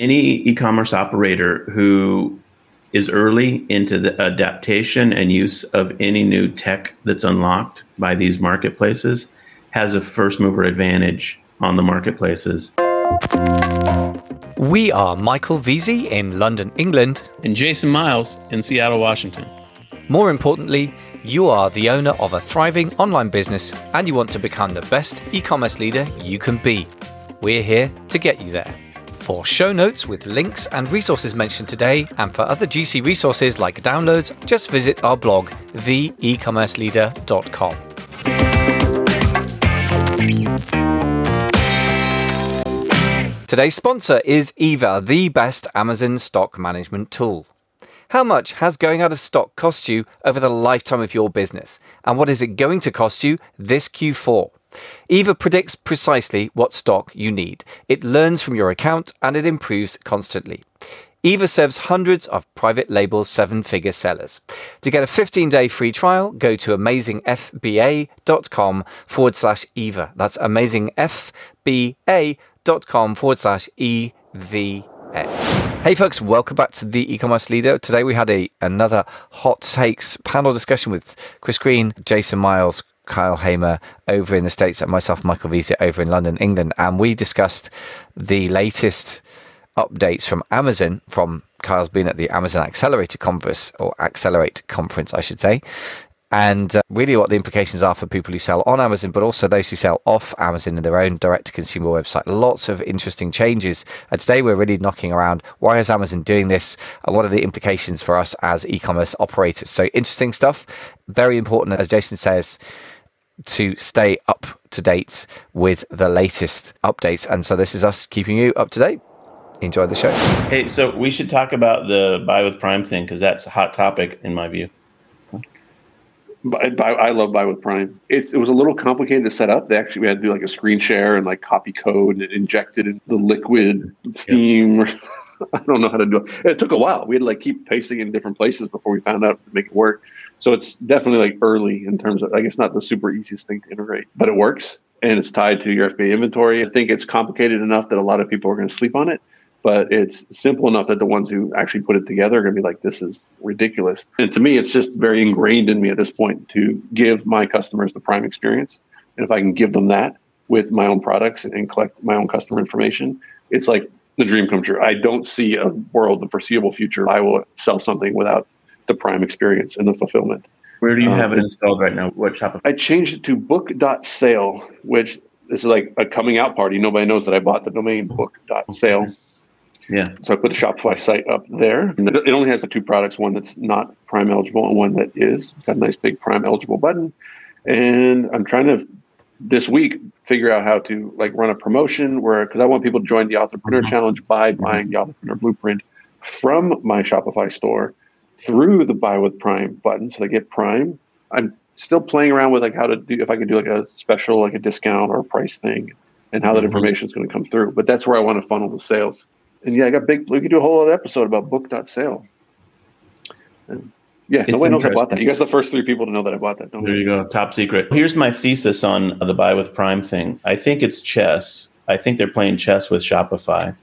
Any e commerce operator who is early into the adaptation and use of any new tech that's unlocked by these marketplaces has a first mover advantage on the marketplaces. We are Michael Veazey in London, England, and Jason Miles in Seattle, Washington. More importantly, you are the owner of a thriving online business and you want to become the best e commerce leader you can be. We're here to get you there. For show notes with links and resources mentioned today, and for other GC resources like downloads, just visit our blog, theecommerceleader.com. Today's sponsor is Eva, the best Amazon stock management tool. How much has going out of stock cost you over the lifetime of your business? And what is it going to cost you this Q4? Eva predicts precisely what stock you need. It learns from your account and it improves constantly. Eva serves hundreds of private label seven figure sellers. To get a 15 day free trial, go to amazingfba.com forward slash Eva. That's amazingfba.com forward slash EVA. Hey folks, welcome back to the e-commerce leader. Today we had a another hot takes panel discussion with Chris Green, Jason Miles, Kyle Hamar over in the States, and myself, Michael Veazey, over in London, England. And we discussed the latest updates from Amazon, from Kyle's been at the Amazon Accelerator Conference, or Accelerate Conference, I should say. And uh, really, what the implications are for people who sell on Amazon, but also those who sell off Amazon in their own direct to consumer website. Lots of interesting changes. And today, we're really knocking around why is Amazon doing this? And what are the implications for us as e commerce operators? So, interesting stuff. Very important, as Jason says to stay up to date with the latest updates. And so this is us keeping you up to date. Enjoy the show. Hey, so we should talk about the buy with Prime thing because that's a hot topic in my view. I love buy with Prime. It's it was a little complicated to set up. They actually we had to do like a screen share and like copy code and inject it in the liquid theme. Yep. I don't know how to do it. It took a while. We had to like keep pasting in different places before we found out to make it work. So it's definitely like early in terms of, I guess, not the super easiest thing to integrate, but it works and it's tied to your FBA inventory. I think it's complicated enough that a lot of people are going to sleep on it, but it's simple enough that the ones who actually put it together are going to be like, this is ridiculous. And to me, it's just very ingrained in me at this point to give my customers the prime experience. And if I can give them that with my own products and collect my own customer information, it's like the dream come true. I don't see a world, the foreseeable future, I will sell something without the Prime experience and the fulfillment. Where do you have um, it installed right now? What Shopify? I changed it to book.sale, which is like a coming out party. Nobody knows that I bought the domain book.sale. Yeah. So I put a Shopify site up there. It only has the two products, one that's not Prime eligible and one that is. It's got a nice big Prime eligible button. And I'm trying to this week figure out how to like run a promotion where because I want people to join the Authorpreneur mm-hmm. Challenge by buying the Authorpreneur Blueprint from my Shopify store through the buy with Prime button, so they get Prime. I'm still playing around with like how to do if I could do like a special like a discount or a price thing, and how that mm-hmm. information is going to come through. But that's where I want to funnel the sales. And yeah, I got big. We could do a whole other episode about book.sale. And yeah, it's nobody knows I bought that. You guys are the first three people to know that I bought that. Don't there you go, top secret. Here's my thesis on the buy with Prime thing. I think it's chess. I think they're playing chess with Shopify.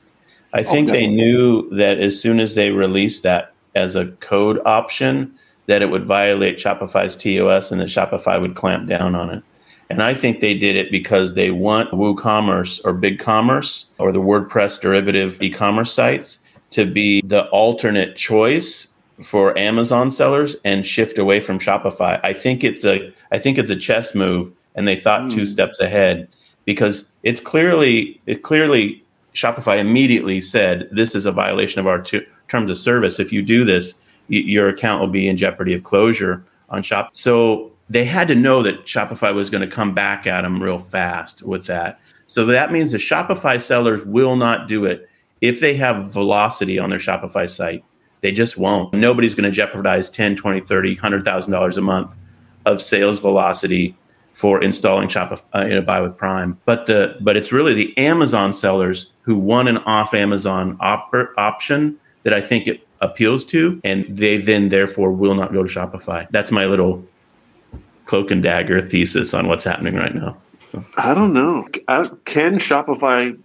I oh, think they knew that as soon as they released that as a code option that it would violate Shopify's TOS and that Shopify would clamp down on it. And I think they did it because they want WooCommerce or BigCommerce or the WordPress derivative e commerce sites to be the alternate choice for Amazon sellers and shift away from Shopify. I think it's a I think it's a chess move and they thought mm. two hmm. steps ahead because it's clearly it clearly Shopify immediately said this is a violation of our two, terms of service. If you do this, y- your account will be in jeopardy of closure on Shop. So they had to know that Shopify was going to come back at them real fast with that. So that means the Shopify sellers will not do it if they have velocity on their Shopify site. They just won't. Nobody's going to jeopardize 10, 20, 30, $100,000 a month of sales velocity for installing Shopify uh, in a buy with Prime. But the but it's really the Amazon sellers who want an off Amazon op- option that I think it appeals to, and they then therefore will not go to Shopify. That's my little cloak and dagger thesis on what's happening right now. I don't know. Can Shopify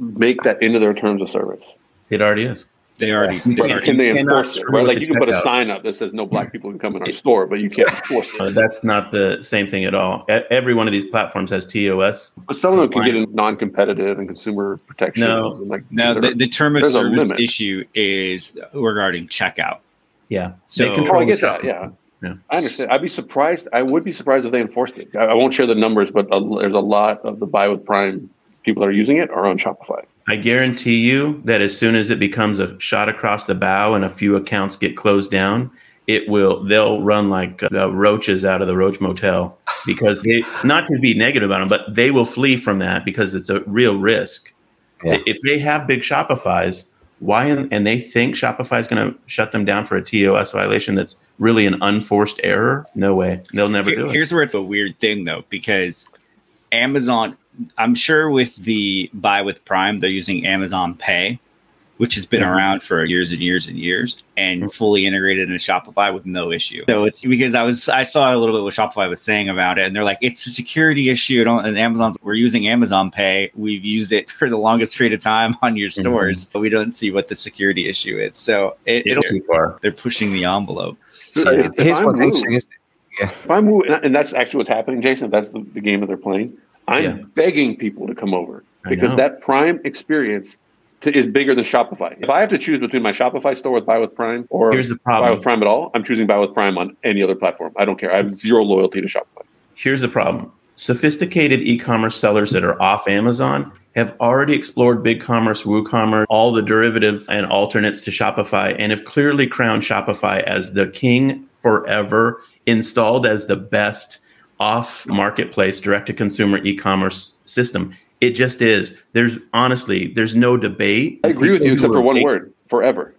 make that into their terms of service? It already is. They already. But They already can they enforce it? Right? Like you can put a checkout. sign up that says no black people can come in our store, but you can't enforce Uh, it. that's not the same thing at all. Every one of these platforms has TOS. But some of them can get in non-competitive and consumer protection. No. and like no, the, they're- the term of service issue is regarding checkout. Yeah. So- They Oh, I control Oh, I get that. Yeah. Yeah. I understand. I'd be surprised. I would be surprised if they enforced it. I, I won't share the numbers, but a, there's a lot of the buy with Prime people that are using it are on Shopify. I guarantee you that as soon as it becomes a shot across the bow and a few accounts get closed down, it will they'll run like uh, roaches out of the roach motel because they not to be negative about them, but they will flee from that because it's a real risk. Yeah. If they have big Shopify's, why and, and they think Shopify is going to shut them down for a TOS violation that's really an unforced error, no way. They'll never Here- do it. here's where it's a weird thing though, because Amazon, I'm sure with the buy with Prime, they're using Amazon Pay, which has been Mhm. around for years and years and years, and fully integrated into Shopify with no issue. So it's because I was I saw a little bit what Shopify was saying about it, and they're like, it's a security issue. Don't, and Amazon's we're using Amazon Pay. We've used it for the longest period of time on your stores, but we don't see what the security issue is. So it, it'll too far. they're pushing the envelope. So if, if Here's I'm what's interesting. Is, if I'm Wu- and and that's actually what's happening, Jason. That's the, the game that they're playing. I'm Yeah. begging people to come over because that Prime experience to, is bigger than Shopify. If I have to choose between my Shopify store with Buy with Prime or Here's the Buy with Prime at all, I'm choosing Buy with Prime on any other platform. I don't care. I have zero loyalty to Shopify. Here's the problem sophisticated e commerce sellers that are off Amazon have already explored BigCommerce, WooCommerce, all the derivative and alternates to Shopify, and have clearly crowned Shopify as the king forever, installed as the best off marketplace direct to consumer e commerce system. It just is. There's honestly, there's no debate. I agree with you, except for one baked- word: forever.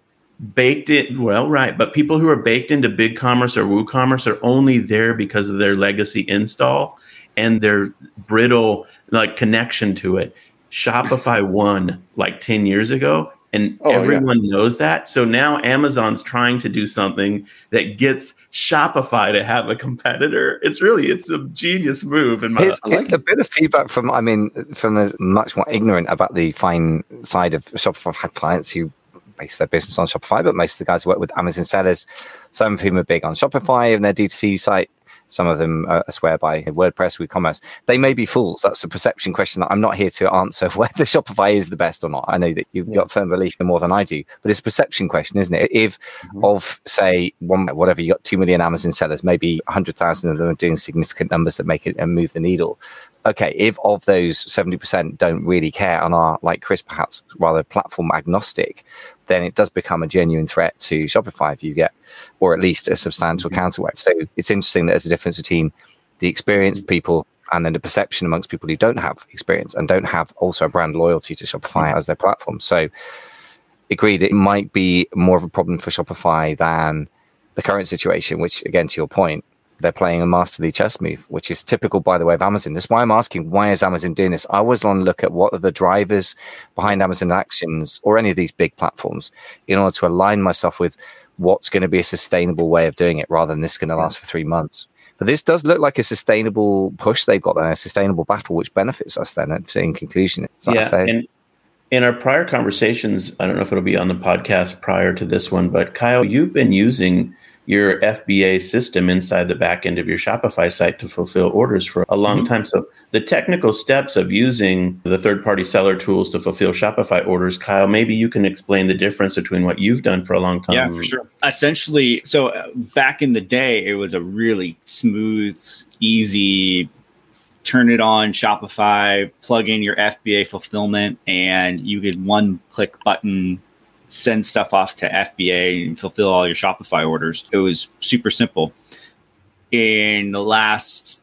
baked in well right but people who are baked into big commerce or WooCommerce are only there because of their legacy install and their brittle like connection to it Shopify won like 10 years ago and Oh, yeah. everyone knows that so now Amazon's trying to do something that gets Shopify to have a competitor it's really it's a genius move in my Here's I like a bit of feedback from, I mean, from the much more ignorant about the fine side of Shopify. I've had clients who base their business on Shopify, but most of the guys who work with Amazon sellers, some of whom are big on Shopify and their D2C site. Some of them uh, swear by WordPress, WooCommerce. They may be fools. That's a perception question that I'm not here to answer whether Shopify is the best or not. I know that you've got firm belief in more than I do, but it's a perception question, isn't it? If of say one whatever you got two million Amazon sellers, maybe hundred thousand of them are doing significant numbers that make it and move the needle. Okay, if of those seventy percent don't really care and are like Chris, perhaps rather platform agnostic, then it does become a genuine threat to Shopify if you get, or at least a substantial mm-hmm. counterweight. So it's interesting that there's a difference between the experienced mm-hmm. people and then the perception amongst people who don't have experience and don't have also a brand loyalty to Shopify mm-hmm. as their platform. So agreed, it might be more of a problem for Shopify than the current situation, which again, to your point, they're playing a masterly chess move, which is typical, by the way, of Amazon. That's why I'm asking, why is Amazon doing this? I always want to look at what are the drivers behind Amazon actions or any of these big platforms in order to align myself with what's going to be a sustainable way of doing it rather than this going to last for three months. But this does look like a sustainable push they've got there, a sustainable battle, which benefits us then. Uh, in conclusion, yeah, fair? and in our prior conversations, I don't know if it'll be on the podcast prior to this one, but Kyle, you've been using your FBA system inside the back end of your Shopify site to fulfill orders for a long time. So the technical steps of using the third party seller tools to fulfill Shopify orders, Kyle, maybe you can explain the difference between what you've done for a long time. Yeah, for sure. Essentially, so uh, back in the day, it was a really smooth, easy turn it on Shopify, plug in your FBA fulfillment, and you could one click button send stuff off to FBA and fulfill all your Shopify orders. It was super simple. In the last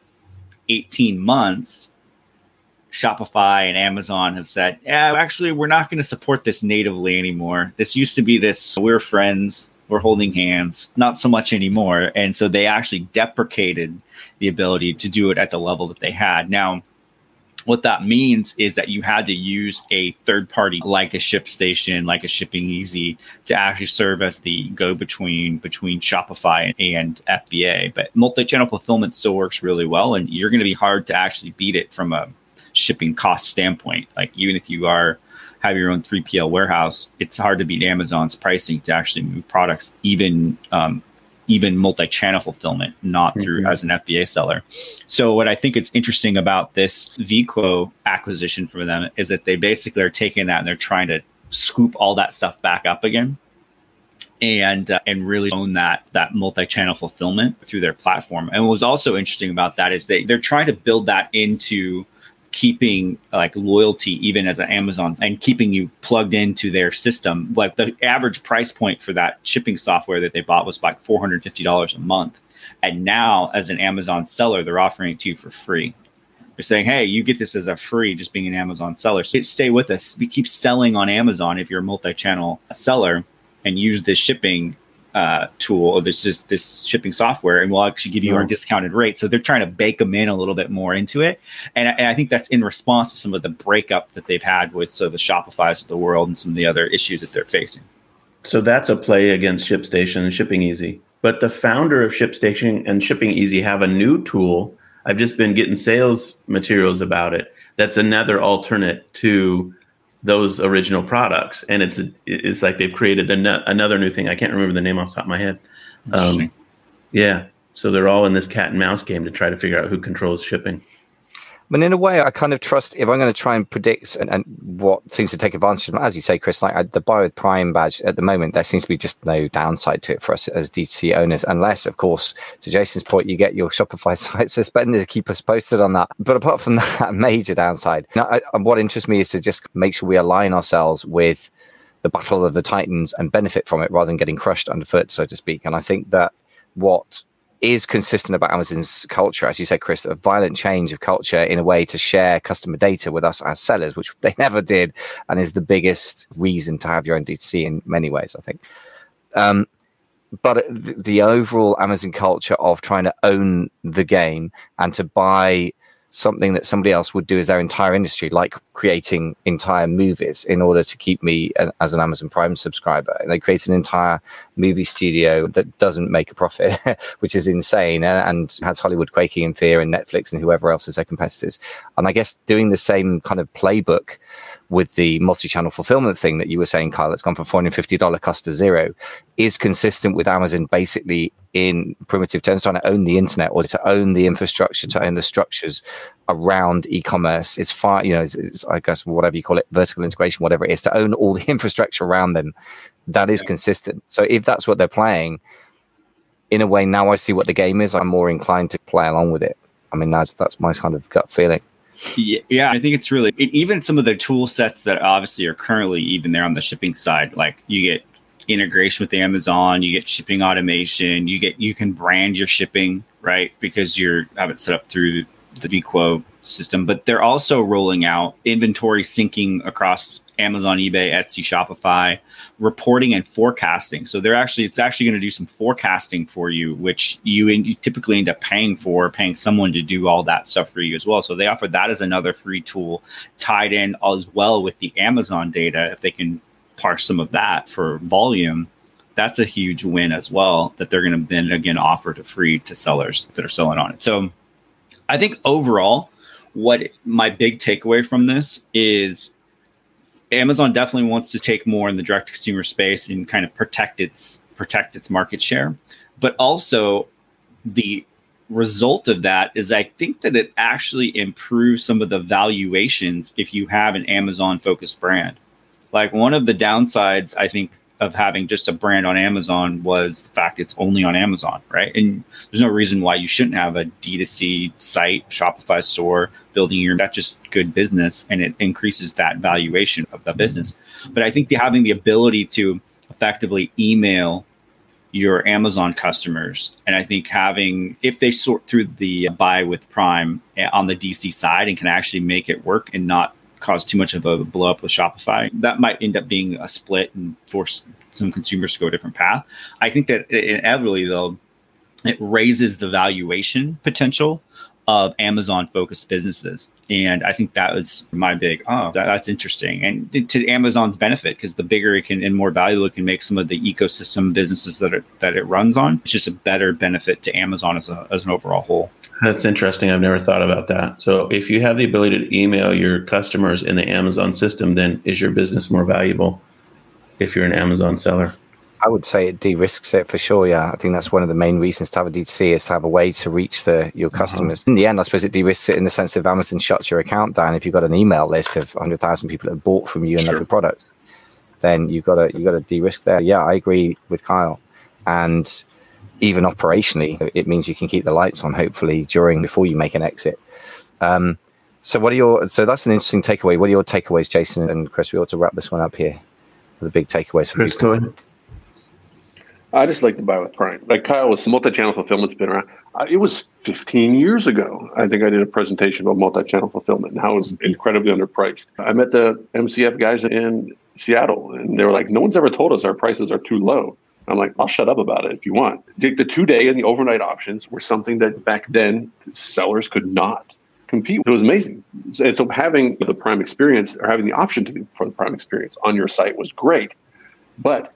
18 months, Shopify and Amazon have said, yeah, actually, we're not going to support this natively anymore. This used to be this, we're friends, we're holding hands, not so much anymore. And so they actually deprecated the ability to do it at the level that they had. Now, what that means is that you had to use a third party like a ShipStation, like a Shipping Easy, to actually serve as the go between between Shopify and FBA. But multi channel fulfillment still works really well, and you're going to be hard to actually beat it from a shipping cost standpoint. Like even if you are have your own 3PL warehouse, it's hard to beat Amazon's pricing to actually move products, even um, even multi-channel fulfillment, not through mm-hmm. as an FBA seller. So what I think is interesting about this Veeqo acquisition for them is that they basically are taking that and they're trying to scoop all that stuff back up again and uh, and really own that that multi-channel fulfillment through their platform. And what was also interesting about that is they they're trying to build that into keeping like loyalty even as an Amazon and keeping you plugged into their system. Like the average price point for that shipping software that they bought was like $450 a month. And now as an Amazon seller, they're offering it to you for free. They're saying, hey, you get this as a free just being an Amazon seller. So stay with us. We keep selling on Amazon if you're a multi-channel seller and use this shipping uh, tool or this is this shipping software and we'll actually give you mm. our discounted rate. So they're trying to bake them in a little bit more into it. And, and, i think that's in response to some of the breakup that they've had with so the shopify's of the world and some of the other issues that they're facing. So that's a play against shipstation and shipping easy. But the founder of shipstation and shipping easy have a new tool. I've just been getting sales materials about it that's another alternate to those original products, and it's it's like they've created the, another new thing. I can't remember the name off the top of my head. Um, yeah, so they're all in this cat and mouse game to try to figure out who controls shipping. But in a way, I kind of trust if I'm going to try and predict and, and what things to take advantage of, as you say, Chris, like I, the buy with Prime badge at the moment, there seems to be just no downside to it for us as D2C owners, unless, of course, to Jason's point, you get your Shopify site suspended to keep us posted on that. But apart from that, major downside, now, I, what interests me is to just make sure we align ourselves with the battle of the titans and benefit from it rather than getting crushed underfoot, so to speak. And I think that what is consistent about Amazon's culture, as you said, Chris, a violent change of culture in a way to share customer data with us as sellers, which they never did, and is the biggest reason to have your own D2C in many ways, I think. Um, but the overall Amazon culture of trying to own the game and to buy something that somebody else would do as their entire industry, like creating entire movies in order to keep me as an Amazon Prime subscriber. And they create an entire movie studio that doesn't make a profit, which is insane, and has Hollywood quaking in fear and Netflix and whoever else is their competitors. And I guess doing the same kind of playbook with the multi-channel fulfillment thing that you were saying, Kyle, that's gone from $450 cost to zero, is consistent with Amazon basically in primitive terms trying to own the internet or to own the infrastructure, to own the structures around e-commerce. It's far, you know, it's, it's, I guess whatever you call it, vertical integration, whatever it is, to own all the infrastructure around them. That is consistent. So if that's what they're playing, in a way, now I see what the game is. I'm more inclined to play along with it. I mean, that's that's my kind of gut feeling. Yeah, yeah, I think it's really it, even some of the tool sets that obviously are currently even there on the shipping side. Like you get integration with Amazon, you get shipping automation, you get you can brand your shipping right because you're have it set up through the Veeqo system. But they're also rolling out inventory syncing across Amazon, eBay, Etsy, Shopify, reporting and forecasting. So they're actually it's actually going to do some forecasting for you, which you, in, you typically end up paying for, paying someone to do all that stuff for you as well. So they offer that as another free tool tied in as well with the Amazon data. If they can parse some of that for volume, that's a huge win as well. That they're going to then again offer to free to sellers that are selling on it. So I think overall, what my big takeaway from this is Amazon definitely wants to take more in the direct consumer space and kind of protect its protect its market share. But also the result of that is I think that it actually improves some of the valuations if you have an Amazon focused brand. Like one of the downsides I think of having just a brand on Amazon was the fact it's only on Amazon, right? And there's no reason why you shouldn't have a D2C site, Shopify store, building your that's just good business and it increases that valuation of the business. But I think the, having the ability to effectively email your Amazon customers. And I think having, if they sort through the buy with Prime on the DC side and can actually make it work and not cause too much of a blow up with Shopify, that might end up being a split and force some consumers to go a different path. I think that inevitably, though, it raises the valuation potential of Amazon focused businesses. And I think that was my big, oh, that, that's interesting. And to Amazon's benefit, because the bigger it can and more valuable it can make some of the ecosystem businesses that it, that it runs on, it's just a better benefit to Amazon as, a, as an overall whole. That's interesting. I've never thought about that. So if you have the ability to email your customers in the Amazon system, then is your business more valuable if you're an Amazon seller? I would say it de-risks it for sure. Yeah, I think that's one of the main reasons to have a D2C is to have a way to reach the your uh-huh. customers. In the end, I suppose it de-risks it in the sense of Amazon shuts your account down if you've got an email list of hundred thousand people that have bought from you and sure. your products. Then you've got to you got to de-risk there. Yeah, I agree with Kyle, and even operationally, it means you can keep the lights on. Hopefully, during before you make an exit. Um, so, what are your? So that's an interesting takeaway. What are your takeaways, Jason and Chris? We ought to wrap this one up here. The big takeaways for Chris, people. go ahead. I just like to buy with Prime. Like Kyle was multi-channel fulfillment's been around. Uh, it was 15 years ago. I think I did a presentation about multi-channel fulfillment and how it was incredibly underpriced. I met the MCF guys in Seattle, and they were like, "No one's ever told us our prices are too low." I'm like, "I'll shut up about it if you want." The, the two-day and the overnight options were something that back then sellers could not compete. It was amazing. And so having the Prime experience or having the option to for the Prime experience on your site was great, but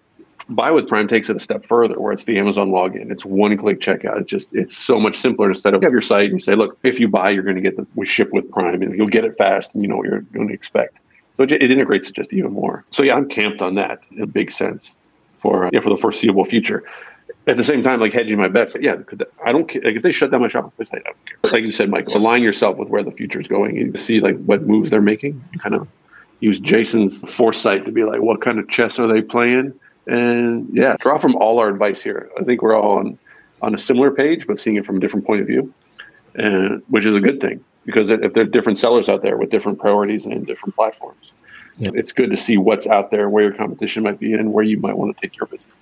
Buy with Prime takes it a step further, where it's the Amazon login. It's one click checkout. It's just it's so much simpler of you have your site and you say, look, if you buy, you're going to get the we ship with Prime, and you'll get it fast, and you know what you're going to expect. So it, it integrates just even more. So yeah, I'm camped on that in a big sense for uh, yeah, for the foreseeable future. At the same time, like hedging my bets, yeah, I don't care. Like if they shut down my Shopify site, I don't care. Like you said, Mike, align yourself with where the future is going. You see like what moves they're making. Kind of use Jason's foresight to be like, what kind of chess are they playing? And yeah, draw from all our advice here. I think we're all on, on a similar page, but seeing it from a different point of view, and which is a good thing because if there are different sellers out there with different priorities and different platforms, yep. it's good to see what's out there, where your competition might be, and where you might want to take your business.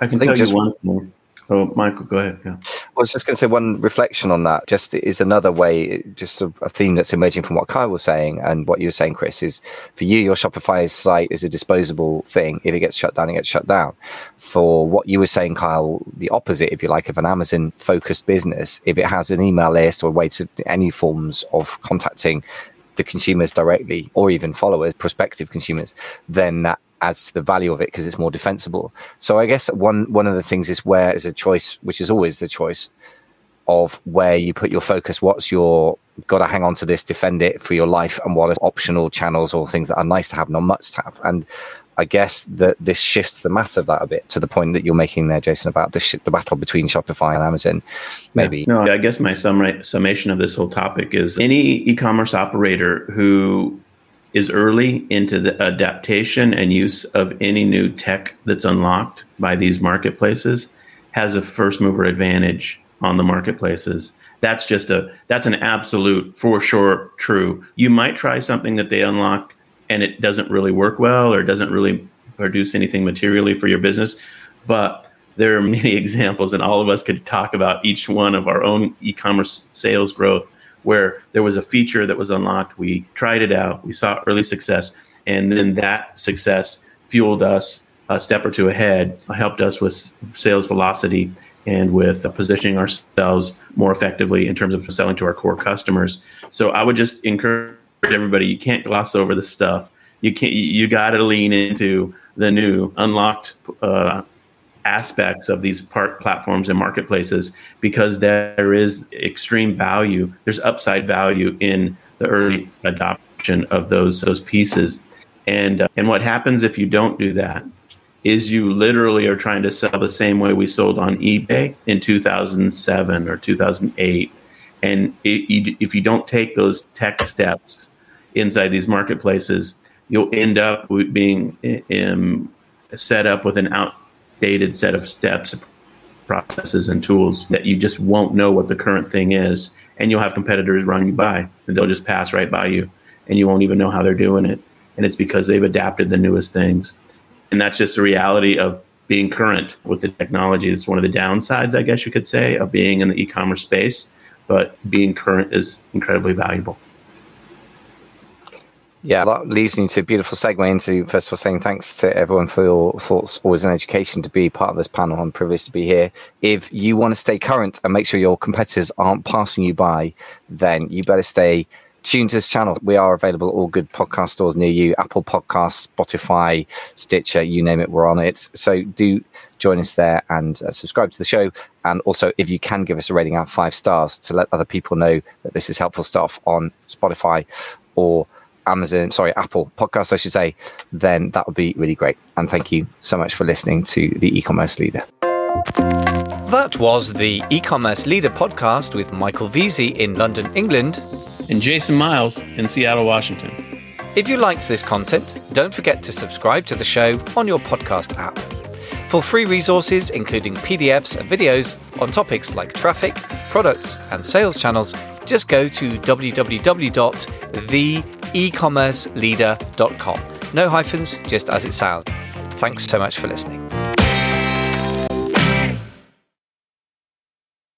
I can I tell you one thing. Oh, Michael, go ahead. Yeah. I was just going to say one reflection on that. Just is another way, just a, a, theme that's emerging from what Kyle was saying and what you were saying, Chris. Is for you, your Shopify site is a disposable thing. If it gets shut down, it gets shut down. For what you were saying, Kyle, the opposite, if you like, of an Amazon-focused business, if it has an email list or way to any forms of contacting the consumers directly or even followers, prospective consumers, then that adds to the value of it because it's more defensible. So I guess one one of the things is where is a choice, which is always the choice of where you put your focus. What's your got to hang on to this, defend it for your life, and what are optional channels or things that are nice to have, not must have. And I guess that this shifts the matter of that a bit to the point that you're making there, Jason, about the, battle between Shopify and Amazon. Maybe. Yeah. No, I guess my sum- summation of this whole topic is any e-commerce operator who is early into the adaptation and use of any new tech that's unlocked by these marketplaces has a first mover advantage on the marketplaces that's just a that's an absolute for sure true you might try something that they unlock and it doesn't really work well or it doesn't really produce anything materially for your business but there are many examples and all of us could talk about each one of our own e-commerce sales growth where there was a feature that was unlocked. We tried it out, we saw early success, and then that success fueled us a step or two ahead, helped us with sales velocity and with positioning ourselves more effectively in terms of selling to our core customers. So I would just encourage everybody: you can't gloss over the stuff. You can't. You got to lean into the new unlocked uh, aspects of these part platforms and marketplaces because there is extreme value there's upside value in the early adoption of those those pieces and uh, and what happens if you don't do that is you literally are trying to sell the same way we sold on ebay in 2007 or 2008 and it, if you don't take those tech steps inside these marketplaces you'll end up being in, um, set up with an outdated set of steps, processes, and tools that you just won't know what the current thing is. And you'll have competitors run you by, and they'll just pass right by you, and you won't even know how they're doing it. And it's because they've adapted the newest things. And that's just the reality of being current with the technology. It's one of the downsides, I guess you could say, of being in the e commerce space. But being current is incredibly valuable. Yeah, that leads me to a beautiful segue into first of all saying thanks to everyone for your thoughts. Always an education to be part of this panel. I'm privileged to be here. If you want to stay current and make sure your competitors aren't passing you by, then you better stay tuned to this channel. We are available at all good podcast stores near you Apple Podcasts, Spotify, Stitcher, you name it, we're on it. So do join us there and uh, subscribe to the show. And also, if you can give us a rating out five stars to let other people know that this is helpful stuff on Spotify or Amazon, sorry, Apple podcast, I should say, then that would be really great. And thank you so much for listening to the e-commerce leader. That was the e-commerce leader podcast with Michael Veazey in London, England, and Jason Miles in Seattle, Washington. If you liked this content, don't forget to subscribe to the show on your podcast app. For free resources, including PDFs and videos on topics like traffic, products, and sales channels, just go to www.theecommerceleader.com. No hyphens, just as it sounds. Thanks so much for listening.